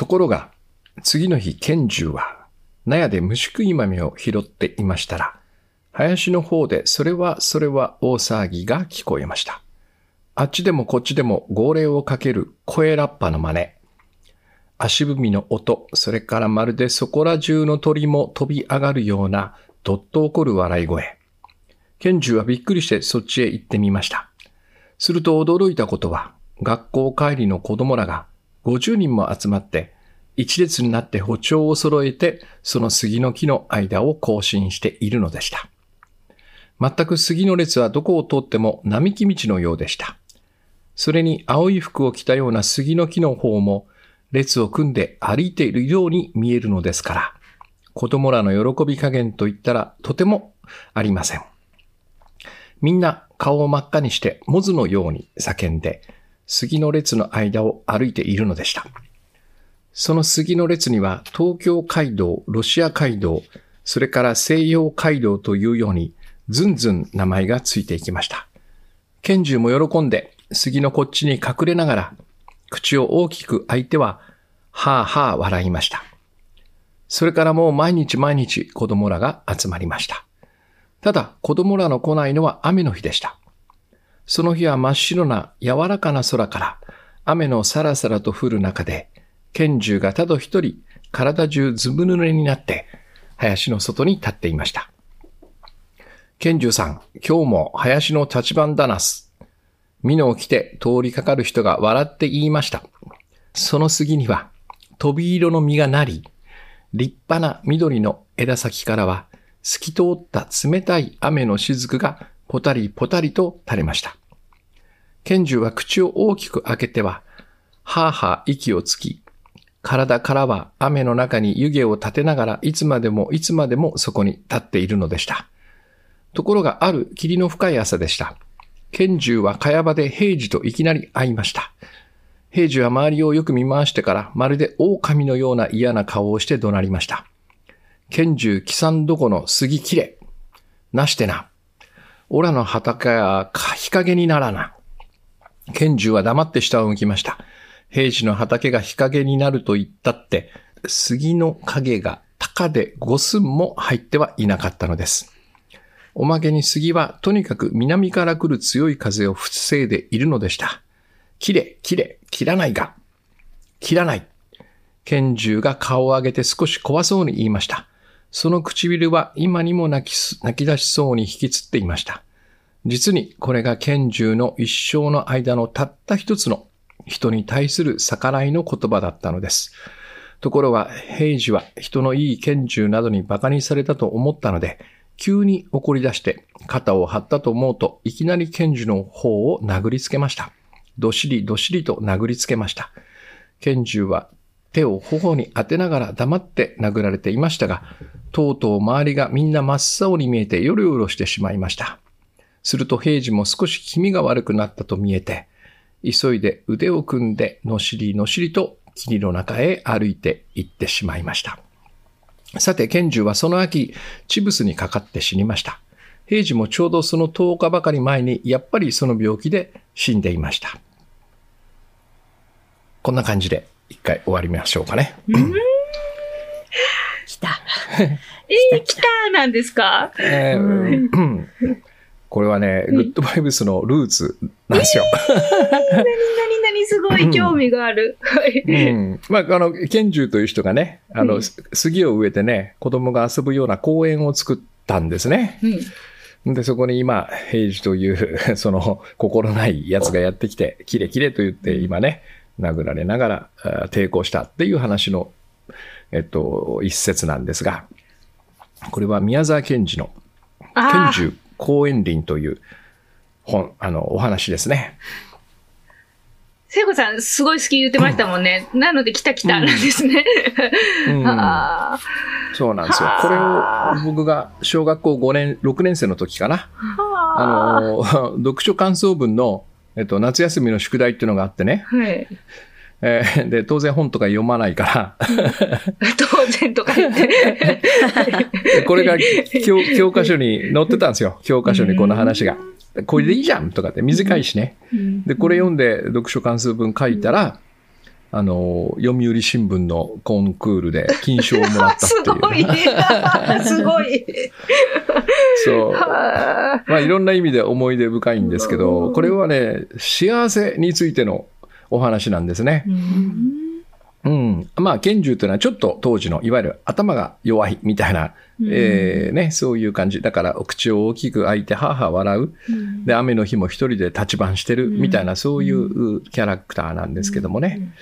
ところが、次の日、賢重は、納屋で虫食い豆を拾っていましたら、林の方でそれはそれは大騒ぎが聞こえました。あっちでもこっちでも号令をかける声ラッパの真似。足踏みの音、それからまるでそこら中の鳥も飛び上がるようなどっと起こる笑い声。賢重はびっくりしてそっちへ行ってみました。すると驚いたことは、学校帰りの子供らが50人も集まって、一列になって歩調を揃えて、その杉の木の間を行進しているのでした。全く杉の列はどこを通っても並木道のようでした。それに青い服を着たような杉の木の方も列を組んで歩いているように見えるのですから、子供らの喜び加減といったらとてもありません。みんな顔を真っ赤にしてモズのように叫んで、杉の列の間を歩いているのでした。その杉の列には東京街道、ロシア街道、それから西洋街道というようにずんずん名前がついていきました。賢重も喜んで杉のこっちに隠れながら口を大きく開いては、はあはあ笑いました。それからもう毎日毎日子供らが集まりました。ただ子供らの来ないのは雨の日でした。その日は真っ白な柔らかな空から雨のさらさらと降る中で、賢重がただ一人体中ずぶ濡れになって林の外に立っていました。賢重さん、今日も林の立番だなす。美濃を着て通りかかる人が笑って言いました。その杉には飛び色の実がなり、立派な緑の枝先からは透き通った冷たい雨の雫がポタリポタリと垂れました。賢重は口を大きく開けては、はぁはぁ息をつき、体からは雨の中に湯気を立てながらいつまでもいつまでもそこに立っているのでした。ところがある霧の深い朝でした。賢重は茅場で平治といきなり会いました。平治は周りをよく見回してから、まるで狼のような嫌な顔をして怒鳴りました。賢重貴さんどこの杉きれ。なしてな。オラの畑は日陰にならな。賢重は黙って下を向きました。平治の畑が日陰になると言ったって、杉の影が高で五寸も入ってはいなかったのです。おまけに杉はとにかく南から来る強い風を防いでいるのでした。切れ、切れ、切らないが。切らない。拳銃が顔を上げて少し怖そうに言いました。その唇は今にも泣き泣き出しそうに引きつっていました。実にこれが拳銃の一生の間のたった一つの人に対する逆らいの言葉だったのです。ところが、平治は人のいい拳銃などに馬鹿にされたと思ったので、急に怒り出して肩を張ったと思うといきなり賢治の方を殴りつけました。どしりどしりと殴りつけました。賢治は手を頬に当てながら黙って殴られていましたが、とうとう周りがみんな真っ青に見えてよろよろしてしまいました。すると平治も少し気味が悪くなったと見えて、急いで腕を組んでのしりのしりと霧の中へ歩いて行ってしまいました。さて、賢重はその秋、チブスにかかって死にました。平治もちょうどその10日ばかり前に、やっぱりその病気で死んでいました。こんな感じで一回終わりましょうかね。来た。えー、来たなんですか、えー、これはね、グッドバイブスのルーツなんですよ。えー、何何何すごい興味がある。うん。まあ、あの、賢重という人がね、あの、うん、杉を植えてね、子供が遊ぶような公園を作ったんですね。うん、で、そこに今、平治という、その、心ない奴がやってきて、キレキレと言って今ね、殴られながら抵抗したっていう話の、えっと、一節なんですが、これは宮沢賢治の、賢重公園林という本、あの、お話ですね。聖子さん、すごい好き言ってましたもんね。うん、なので、来た来たなんですね。うん、そうなんですよ。これを僕が小学校5年、6年生の時かな。あの、読書感想文の、えっと、夏休みの宿題っていうのがあってね。はい。えー、で、当然本とか読まないから。当然とか言って。これが教教科書に載ってたんですよ。教科書にこの話が。これでいいじゃんとかって短いしね。で、これ読んで読書関数文書いたら、あの、読売新聞のコンクールで金賞をもらったっていう、すごい。すごい。そう。はまあ、いろんな意味で思い出深いんですけど、これはね、幸せについてのお話なんですね。うん。まあ、拳銃というのはちょっと当時の、いわゆる頭が弱いみたいな、えーね、そういう感じ。だから、お口を大きく開いて、はあはあ笑う。で、雨の日も一人で立ち番してるみたいな、そういうキャラクターなんですけどもね。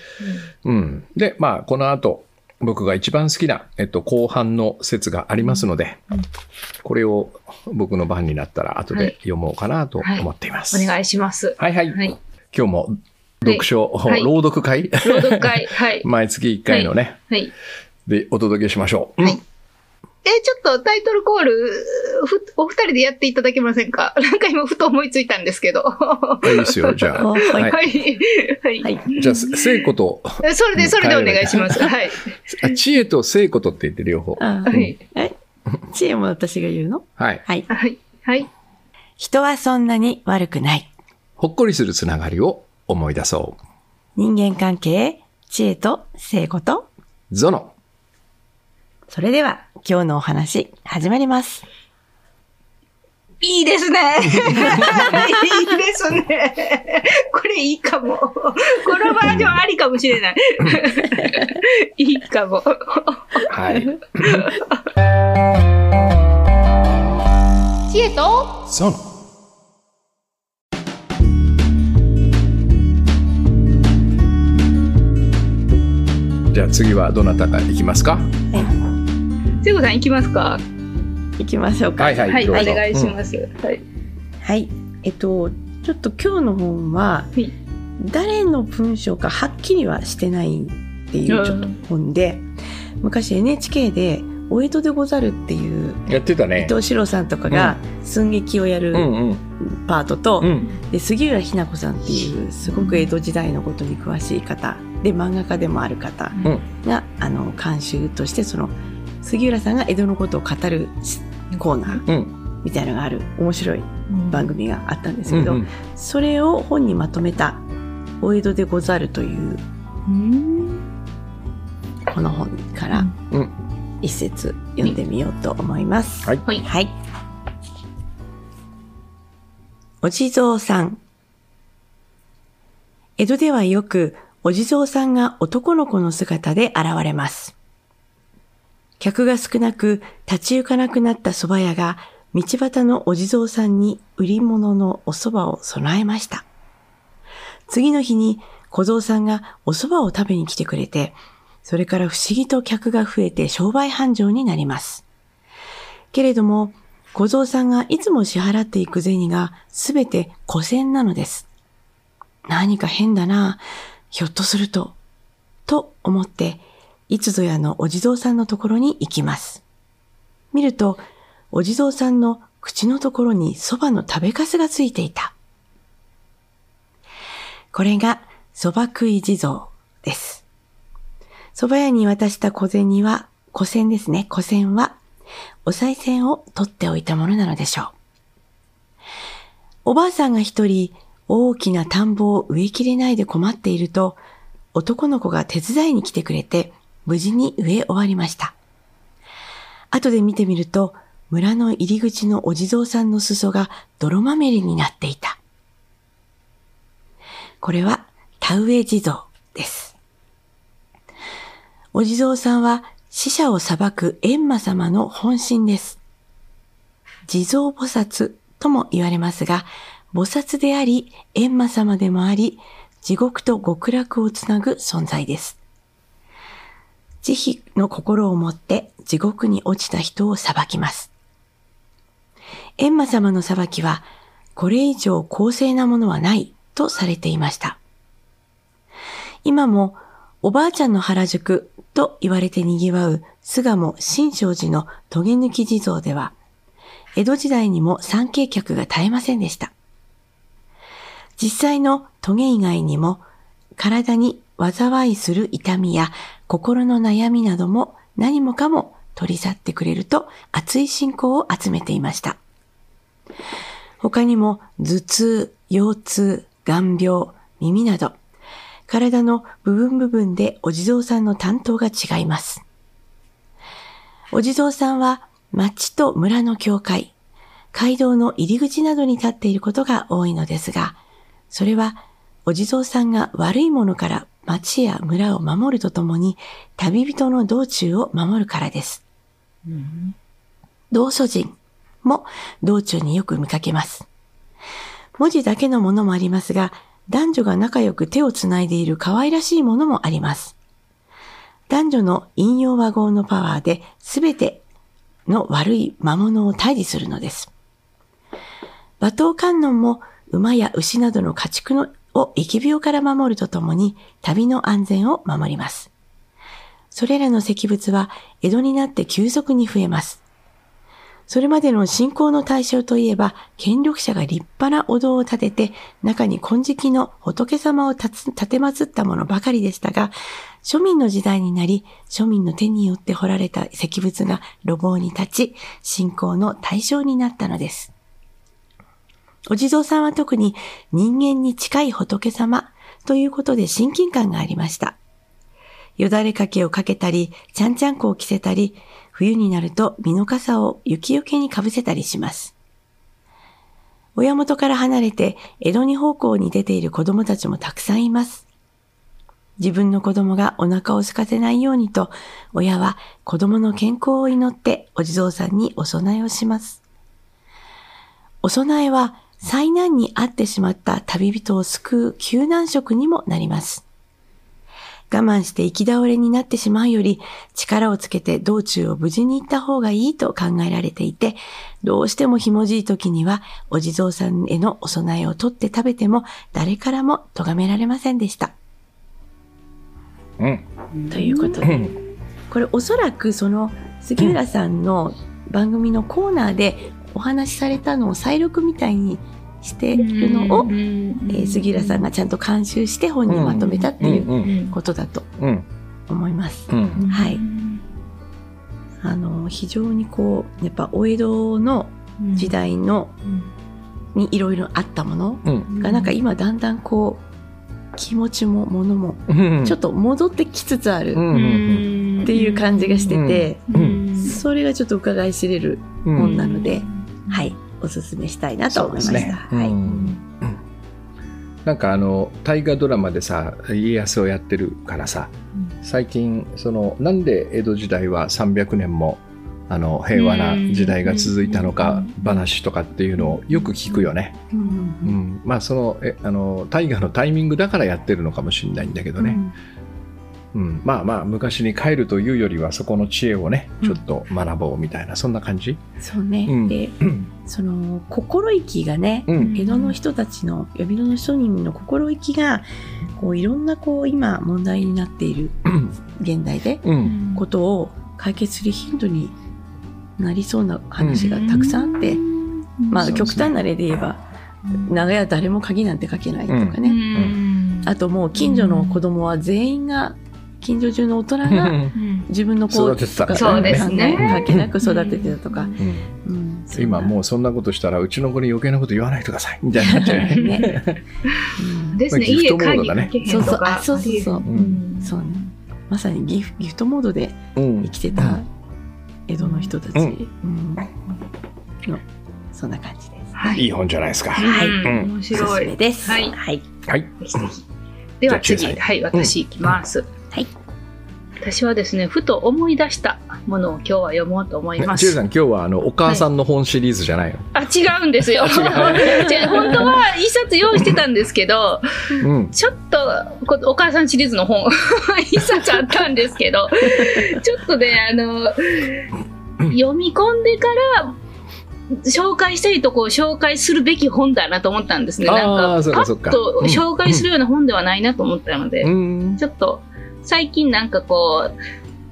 うん。で、まあ、この後、僕が一番好きな、えっと、後半の説がありますので、これを僕の番になったら後で読もうかなと思っています。お願いします。はいはい。はい。今日も読書、はい 朗読会？朗読会。はい。毎月1回のね、はい。でお届けしましょう。はいえ、ちょっとタイトルコール、ふお二人でやっていただけませんか？なんか今ふと思いついたんですけど。いいですよ、じゃあ。おはいい。ははい。はい。じゃあ、聖子と、それで、それでお願いします。はい。あ知恵と聖子とって言って両方。あはい。え知恵も私が言うの？はい。はい。はい。はい。人はそんなに悪くない。ほっこりするつながりを思い出そう。人間関係、知恵と聖子と、ゾノ。それでは今日のお話、始まります。いいですね。いいですね。これいいかも。このバージョンありかもしれない。いいかも。はい。知恵と？ゾノ。じゃあ次はどなたが行きますか？聖子さん行きますか？行きましょうか。はいはい。はい、おどうぞ願いします。はい。はい。えっと、ちょっと今日の本は、はい誰の文章かはっきりはしてないっていうちょっと本で、昔 NHK で、お江戸でござるっていう、やってたね。伊藤四郎さんとかが寸劇をやるうんうん。パートと、うん。で杉浦日奈子さんっていうすごく江戸時代のことに詳しい方で漫画家でもある方うんが、あの監修としてその杉浦さんが江戸のことを語るコーナーうん。みたいなのがある面白い番組があったんですけど、うんうん。それを本にまとめた「お江戸でござる」というこの本からうん一節読んでみようと思います。はい。はい。はい。お地蔵さん。江戸ではよくお地蔵さんが男の子の姿で現れます。客が少なく立ち行かなくなった蕎麦屋が道端のお地蔵さんに売り物のお蕎麦を備えました。次の日に小僧さんがお蕎麦を食べに来てくれて、それから不思議と客が増えて商売繁盛になります。けれども、小僧さんがいつも支払っていく銭がすべて古銭なのです。何か変だなぁ、ひょっとすると、と思って、いつぞやのお地蔵さんのところに行きます。見ると、お地蔵さんの口のところに蕎麦の食べかすがついていた。これが蕎麦食い地蔵です。蕎麦屋に渡した小銭は、古銭ですね。古銭は、お賽銭を取っておいたものなのでしょう。おばあさんが一人大きな田んぼを植えきれないで困っていると、男の子が手伝いに来てくれて、無事に植え終わりました。後で見てみると、村の入り口のお地蔵さんの裾が泥まみれになっていた。これは田植え地蔵です。お地蔵さんは死者を裁く閻魔様の本心です。地蔵菩薩とも言われますが、菩薩であり、閻魔様でもあり、地獄と極楽をつなぐ存在です。慈悲の心を持って地獄に落ちた人を裁きます。閻魔様の裁きは、これ以上公正なものはないとされていました。今も、おばあちゃんの原宿と言われて賑わう巣鴨新勝寺のトゲ抜き地蔵では、江戸時代にも参詣客が絶えませんでした。実際のトゲ以外にも、体に災いする痛みや心の悩みなども何もかも取り去ってくれると熱い信仰を集めていました。他にも頭痛、腰痛、眼病、耳など、体の部分部分でお地蔵さんの担当が違います。お地蔵さんは町と村の境界、街道の入り口などに立っていることが多いのですが、それはお地蔵さんが悪いものから町や村を守るとともに旅人の道中を守るからです。道祖人も道中によく見かけます。文字だけのものもありますが、男女が仲良く手をつないでいる可愛らしいものもあります。男女の引用和合のパワーで全ての悪い魔物を退治するのです。馬頭観音も馬や牛などの家畜のを疫病から守るとともに旅の安全を守ります。それらの石仏は江戸になって急速に増えます。それまでの信仰の対象といえば、権力者が立派なお堂を建てて、中に金色の仏様を立つ立て祀ったものばかりでしたが、庶民の時代になり、庶民の手によって彫られた石仏が路傍に立ち、信仰の対象になったのです。お地蔵さんは特に人間に近い仏様ということで親近感がありました。よだれかけをかけたり、ちゃんちゃんこを着せたり、冬になると身の傘を雪よけにかぶせたりします。親元から離れて江戸に方向に出ている子供たちもたくさんいます。自分の子供がお腹を空かせないようにと、親は子供の健康を祈ってお地蔵さんにお供えをします。お供えは災難に遭ってしまった旅人を救う救難食にもなります。我慢して行き倒れになってしまうより力をつけて道中を無事に行った方がいいと考えられていて、どうしてもひもじい時にはお地蔵さんへのお供えを取って食べても誰からも咎められませんでした。うん。ということで、うん。これおそらくその杉浦さんの番組のコーナーでお話しされたのを再録みたいにしてるのを、えー杉浦さんがちゃんと監修して本にまとめたっていううん。ことだとうん。思います。うん。はいあの非常にこうやっぱお江戸の時代のにいろいろあったものうん。がなんか今だんだんこう気持ちもものもうん。ちょっと戻ってきつつあるうん。うん。っていう感じがしてて、うんそれがちょっと伺い知れるうん。本なので、はい、おすすめしたいなと思いました。はい。うん。なんかあの大河ドラマでさ家康をやってるからさ最近そのなんで江戸時代は300年もあの平和な時代が続いたのか話とかっていうのをよく聞くよね。うん。うん、まあそのえあの大河のタイミングだからやってるのかもしれないんだけどね、うん。まあまあ昔に帰るというよりはそこの知恵をねちょっと学ぼうみたいな、そんな感じ？そうね。うん。で、その心意気がね、うん。江戸の人たちの呼び戸の人民の心意気がこういろんなこう今問題になっている現代でうん。ことを解決するヒントになりそうな話がたくさんあって、まあ極端な例で言えば長屋誰も鍵なんてかけないとかね、あともう近所の子供は全員が近所中の大人が自分の子育ててたかそうですね。関係なく育ててたとか、うん。うん。今もうそんなことしたらうちの子に余計なこと言わないでください。みたいになっちゃうよね。ね、うん。ですね、家トモードだね。鍵かけへんそうそう。とか。あそうそうそう。うん。そうね。まさにギフギフトモードでうん。生きてた江戸の人たち、うん。うん。のそんな感じです。はい。いい本じゃないですか。はい。うん。面おすす白い。めです。はい。はい。はい。ぜひぜひ。では次、はい、私行きます。はい。私はですね、ふと思い出したものを今日は読もうと思います。ねさん今日はあのお母さんの本シリーズじゃないの。あ、違うんですよ。本当は一冊用意してたんですけど、うん。ちょっとこお母さんシリーズの本 一冊あったんですけど、ちょっとね、あの、読み込んでから、紹介したいとこを紹介するべき本だなと思ったんですね。なんか、パッと紹介するような本ではないなと思ったので、うん。ちょっと、最近なんかこう、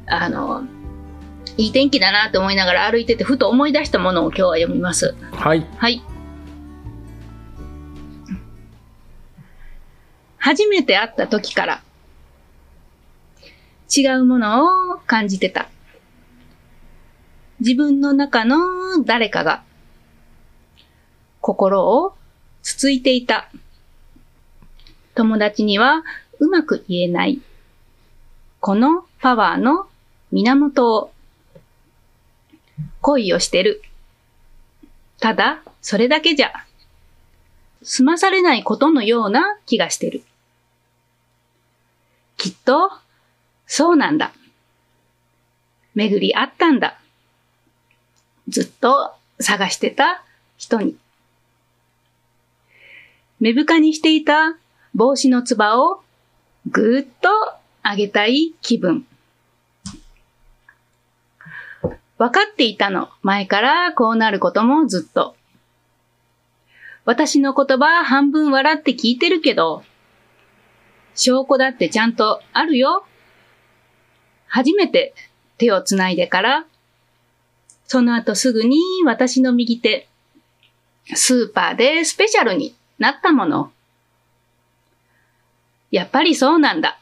あの、いい天気だなと思いながら歩いてて、ふと思い出したものを今日は読みます。はい。はい。初めて会った時から、違うものを感じてた。自分の中の誰かが、心をつついていた。友達にはうまく言えない。このパワーの源を恋をしてる。ただ、それだけじゃ、済まされないことのような気がしてる。きっと、そうなんだ。巡り合ったんだ。ずっと探してた人に。目深にしていた帽子のつばをぐーっと上げたい気分。分かっていたの。前からこうなることもずっと。私の言葉半分笑って聞いてるけど、証拠だってちゃんとあるよ。初めて手をつないでから、その後すぐに私の右手、スーパーでスペシャルになったもの。やっぱりそうなんだ。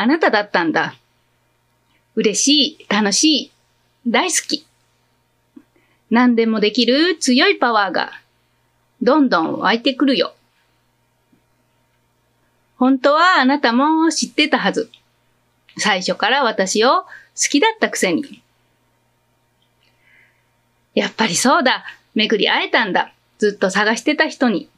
あなただったんだ。嬉しい、楽しい、大好き。何でもできる強いパワーが、どんどん湧いてくるよ。本当はあなたも知ってたはず。最初から私を好きだったくせに。やっぱりそうだ。巡り会えたんだ。ずっと探してた人に。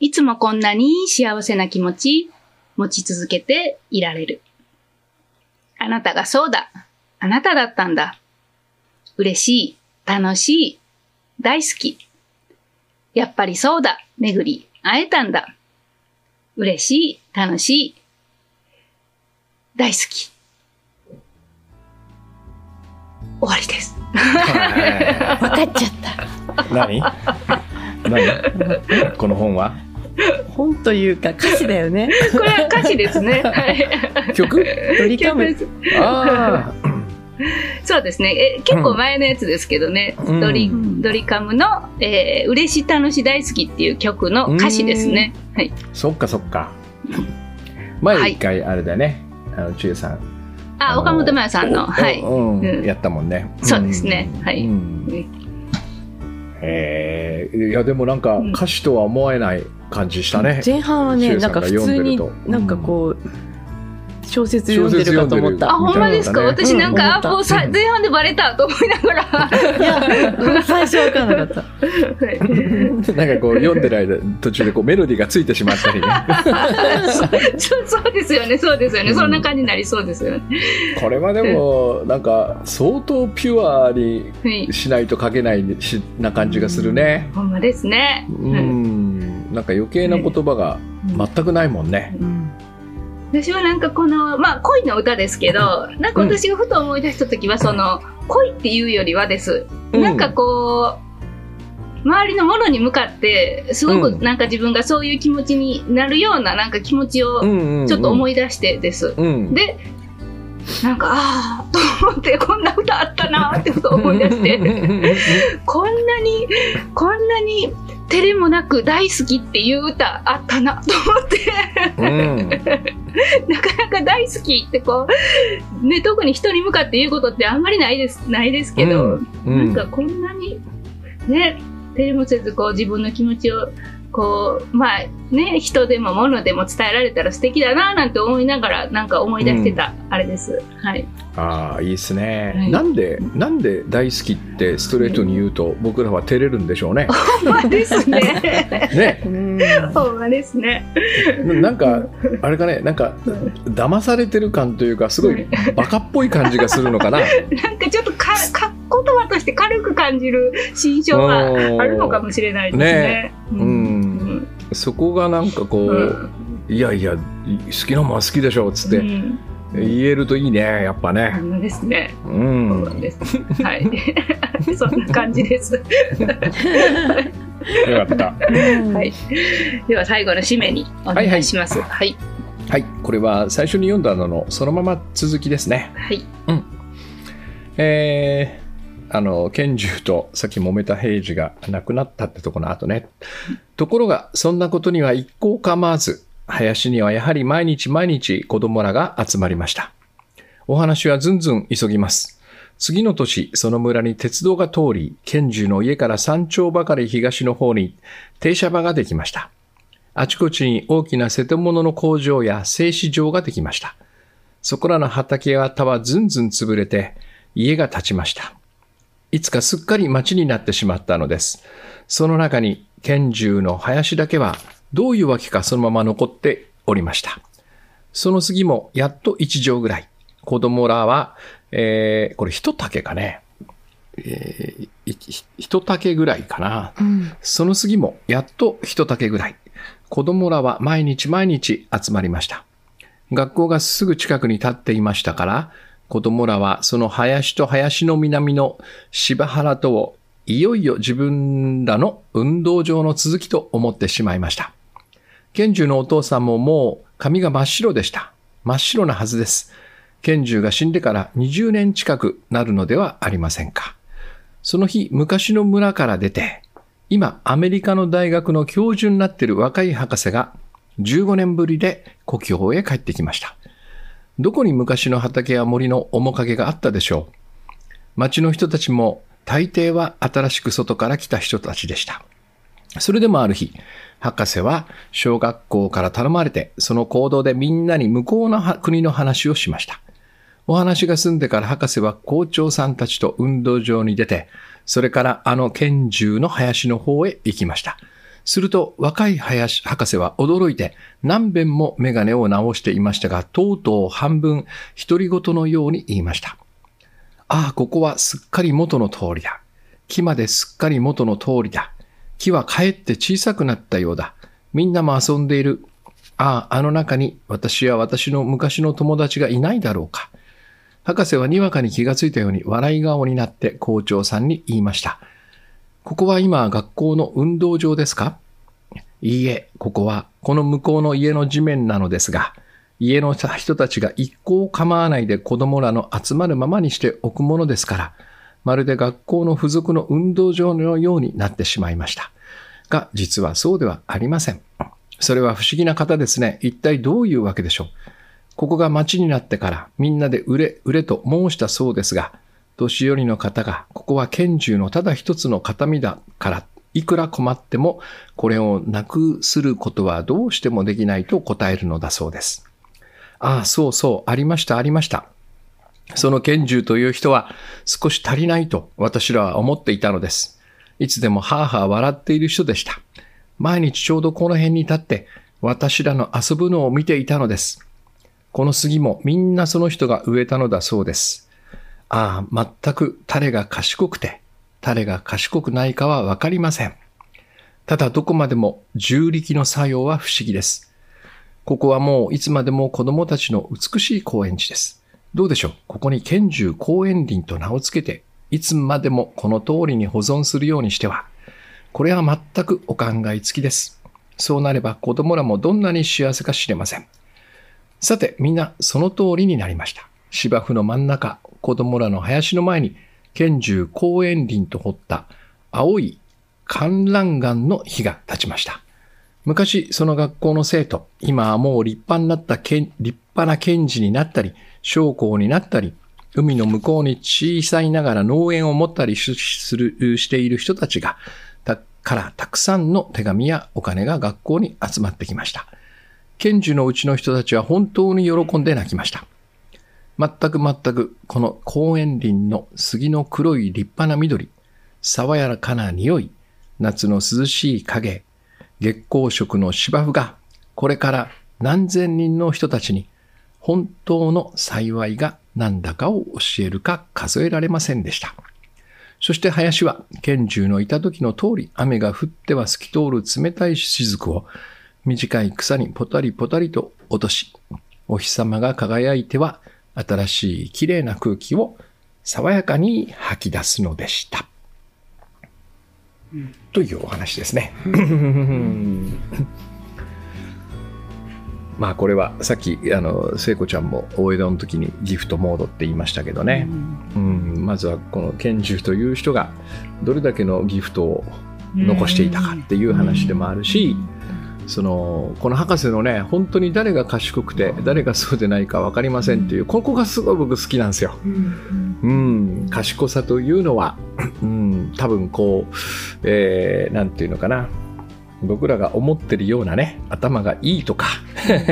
いつもこんなに幸せな気持ち持ち続けていられる。あなたがそうだ。あなただったんだ。嬉しい。楽しい。大好き。やっぱりそうだ。巡り会えたんだ。嬉しい。楽しい。大好き。終わりです。はわ かっちゃった。い何？何？この本は？本というか歌詞だよね。これは歌詞ですね。はい。曲？ドリカム。曲ですあ そうですね。え結構前のやつですけどね。うんドリうんドリカムの、えー、嬉し楽し大好きっていう曲の歌詞ですね。はい。あ、そっかそっか。前一回あれだよね。あの、ちえさん。あ、の岡本真也さんの、はい。うんうんやったもんね。そうですねうんはいうんへえ、いやでもなんかうん歌詞とは思えない感じしたね。前半はね、なんか普通になんかこう、小説読んでるかと思っあ、た。ほんまですか、私なんか、もうさ前半でバレたと思いながら。いや、うん最初わかんなかった。はいなんかこう読んでる間途中でこうメロディーがついてしまったりね。そうそうですよね、そうですよね、うんそんな感じになりそうですよね。これはでもなんか相当ピュアにはい。しないと書けないしな感じがするね。ほんまですね。うはいん。なんか余計な言葉が全くないもんね。うん私はなんかこの、まあ恋の歌ですけど、なんか私がふと思い出した時は、その、恋っていうよりはです。うんなんかこう、周りのものに向かって、すごくうんなんか自分がそういう気持ちになるようななんか気持ちをちょっと思い。い出してです。うん。で、なんか、ああ、と思って、こんな歌あったなーってことを思い出して、こんなに、こんなに、照れもなく大好きっていう歌あったなと思って、うん。なかなか大好きってこう、ね、特に人に向かって言うことってあんまりないです、ないですけど、うん。なんかこんなに、ね、照れもせずこう自分の気持ちを、こう、まあね、人でも物でも伝えられたら素敵だななんて思いながら、なんか思い出してた、あれです。はい。ああいいですね、はいなんでなんで大好きってストレートに言うと僕らは照れるんでしょうね。ほんまですね。ねうんほんまですね。なんかあれかねなんか騙されてる感というかすごいバカっぽい感じがするのかな。なんかちょっとかか言葉として軽く感じる心象があるのかもしれないですね。うんうんそこがなんかこう、うんいやいや好きなもんは好きでしょっつってうん言えるといいねやっぱほね。ですね。う。そうんなんです。はい。そんな感じです。よかった。はい。では最後の締めにお願いします。はい。はいこれは最初に読んだののそのまま続きですね。はい。えー、あの拳銃とさっき揉めた平次が亡くなったってとこの後ねところがそんなことには一向構わず林にはやはり毎日毎日子供らが集まりましたお話はずんずん急ぎます次の年その村に鉄道が通り拳銃の家から山頂ばかり東の方に停車場ができましたあちこちに大きな瀬戸物の工場や製糸場ができました。そこらの畑型はずんずん潰れて家が建ちました。いつかすっかり町になってしまったのです。その中に拳銃の林だけはどういうわけかそのまま残っておりました。その次もやっと一畳ぐらい。子供らは、えー、これ一竹かね。えー、い一竹ぐらいかな。うん。その次もやっと一竹ぐらい。子供らは毎日毎日集まりました。学校がすぐ近くに立っていましたから、子供らはその林と林の南の芝原とをいよいよ自分らの運動場の続きと思ってしまいました。賢秀のお父さんももう髪が真っ白でした。真っ白なはずです。賢秀が死んでから20年近くなるのではありませんか。その日、昔の村から出て、今、アメリカの大学の教授になっている若い博士が15年ぶりで故郷へ帰ってきました。どこに昔の畑や森の面影があったでしょう？町の人たちも大抵は新しく外から来た人たちでした。それでもある日、博士は小学校から頼まれて、その行動でみんなに向こうの国の話をしました。お話が済んでから博士は校長さんたちと運動場に出て、それからあの拳銃の林の方へ行きました。すると若い林博士は驚いて何遍もメガネを直していましたが、とうとう半分独り言のように言いました。ああ、ここはすっかり元の通りだ。木まですっかり元の通りだ。木はかえって小さくなったようだ。みんなも遊んでいる。ああ、あの中に私や私の昔の友達がいないだろうか。博士はにわかに気がついたように笑い顔になって校長さんに言いました。ここは今学校の運動場ですか？いいえ、ここはこの向こうの家の地面なのですが、家の人たちが一向構わないで子供らの集まるままにしておくものですから、まるで学校の付属の運動場のようになってしまいました。が、実はそうではありません。それは不思議な方ですね。一体どういうわけでしょう？ここが町になってからみんなで売れ、売れと申したそうですが、年寄りの方が、ここは拳銃のただ一つの形見だから、いくら困っても、これをなくすることはどうしてもできないと答えるのだそうです。ああ、そうそう、ありました、ありました。その拳銃という人は少し足りないと私らは思っていたのです。いつでもハーハー笑っている人でした。毎日ちょうどこの辺に立って私らの遊ぶのを見ていたのです。この杉もみんなその人が植えたのだそうです。ああ、全く誰が賢くて、誰が賢くないかはわかりません。ただどこまでも重力の作用は不思議です。ここはもういつまでも子供たちの美しい公園地です。どうでしょう？ここに拳銃公園林と名を付けて、いつまでもこの通りに保存するようにしては、これは全くお考えつきです。そうなれば子供らもどんなに幸せか知れません。さて、みんなその通りになりました。芝生の真ん中、子供らの林の前に、拳銃公園林と彫った青い観覧岩の火が立ちました。昔、その学校の生徒、今はもう立派になった、立派な検事になったり、将校になったり、海の向こうに小さいながら農園を持ったりする、している人たちが、たからたくさんの手紙やお金が学校に集まってきました。賢治のうちの人たちは本当に喜んで泣きました。全く全くこの公園林の杉の黒い立派な緑、爽やかな匂い、夏の涼しい影、月光色の芝生が、これから何千人の人たちに本当の幸いが何だかを教えるか数えられませんでした。そして林は拳銃のいた時の通り雨が降っては透き通る冷たい雫を短い草にポタリポタリと落とし、お日様が輝いては新しい綺麗な空気を爽やかに吐き出すのでした。というお話ですね。まあこれはさっきあの聖子ちゃんも大江戸の時にギフトモードって言いましたけどね、うん、まずはこの拳銃という人がどれだけのギフトを残していたかっていう話でもあるし、そのこの博士のね本当に誰が賢くて誰がそうでないか分かりませんっていうここがすごい僕好きなんですよ。うん、賢さというのは、うん、多分こう、えー、なんていうのかな。僕らが思ってるようなね、頭がいいとか、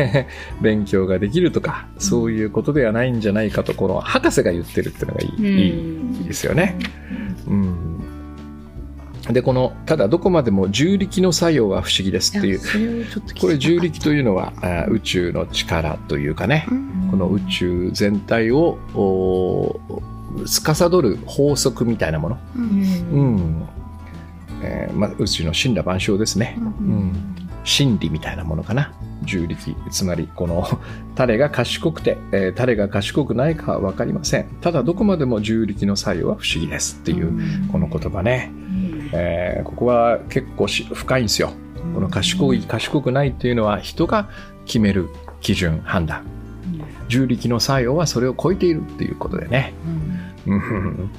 勉強ができるとか、そういうことではないんじゃないかと、この博士が言ってるっていうのがいい,、いいですよね。うん。で、この、ただどこまでも重力の作用は不思議ですっていう、これ重力というのはあ宇宙の力というかね、この宇宙全体をお司る法則みたいなもの、うん。えーまあ、宇宙の神羅万象ですね、うん、真理みたいなものかな。重力。つまりこの誰が賢くて、えー誰が賢くないかは分かりません。ただどこまでも重力の作用は不思議ですっていうこの言葉ね、えーここは結構し深いんですよ。この賢い賢くないっていうのは人が決める基準判断。重力の作用はそれを超えているっていうことでね、うん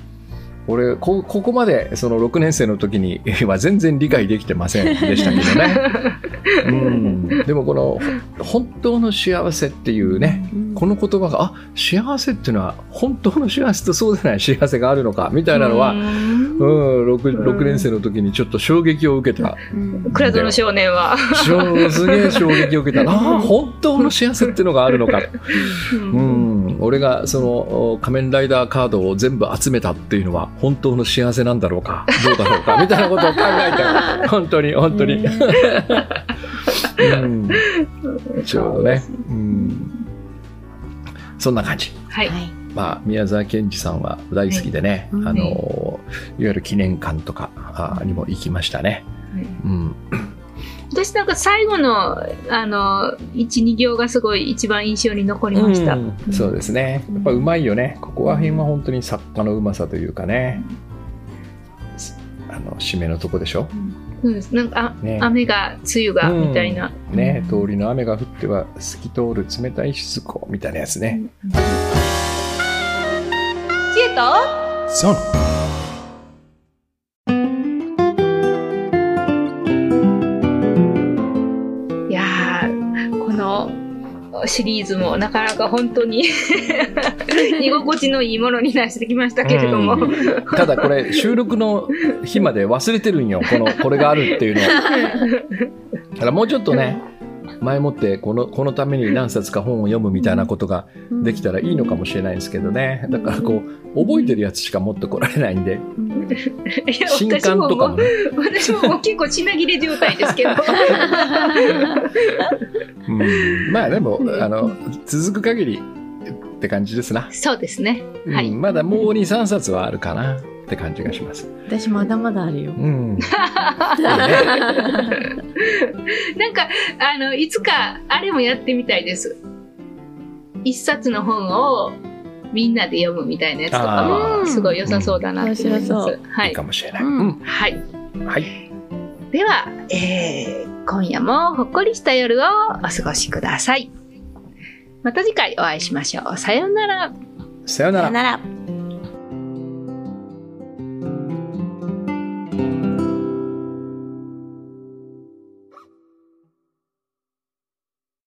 俺こここまでその6年生の時に は全然理解できてませんでしたけどね、うん、でもこのほ本当の幸せっていうねこの言葉があ幸せっていうのは本当の幸せとそうでない幸せがあるのかみたいなのは、うん、6, 6年生の時にちょっと衝撃を受けたクラドの少年は。超すげえ衝撃を受けた。ああ本当の幸せっていうのがあるのか。うん、俺がそのお仮面ライダーカードを全部集めたっていうのは本当の幸せなんだろうかどうだろうか みたいなことを考えた本当に本当に、うん、ちょうどね、うん、そんな感じ。はい。はい。まあ、宮沢賢治さんは大好きでね、はい。あのい。わゆる記念館とかあにも行きましたね、うん、私なんか最後の、あの、1、2行がすごい一番印象に残りました。うん。そうですね。やっぱうまいよね。ここら辺は本当に作家のうまさというかね、あの締めのとこでしょ、そうです。なんか、あね。雨が、梅雨が、うんみたいな。ね通りの雨が降っては透き通る冷たい静子みたいなやつね、知恵とそうシリーズもなかなか本当に 居心地のいいものになしてきましたけれども。うん。ただこれ収録の日まで忘れてるんよ。このこれがあるっていうの だからもうちょっとね前もってこのこのために何冊か本を読むみたいなことができたらいいのかもしれないんですけどね。だからこう覚えてるやつしか持ってこられないんで。いや新刊とかも。ね私も結構品切れ状態ですけど。うん。まあでもあの続く限りって感じですな、そうですね。うん。はい。まだもう23冊はあるかなって感じがします私まだまだあるよう。んなんか、あの、いつか、あれもやってみたいです。一冊の本をみんなで読むみたいなやつとかあも、ーすごい良さそうだなって思います。うん面白そうはいいいか。もしれない、うんうんはい。はいでは、えー今夜もほっこりした夜をお過ごしください。また次回お会いしましょう。さようなら。さようならさよなら。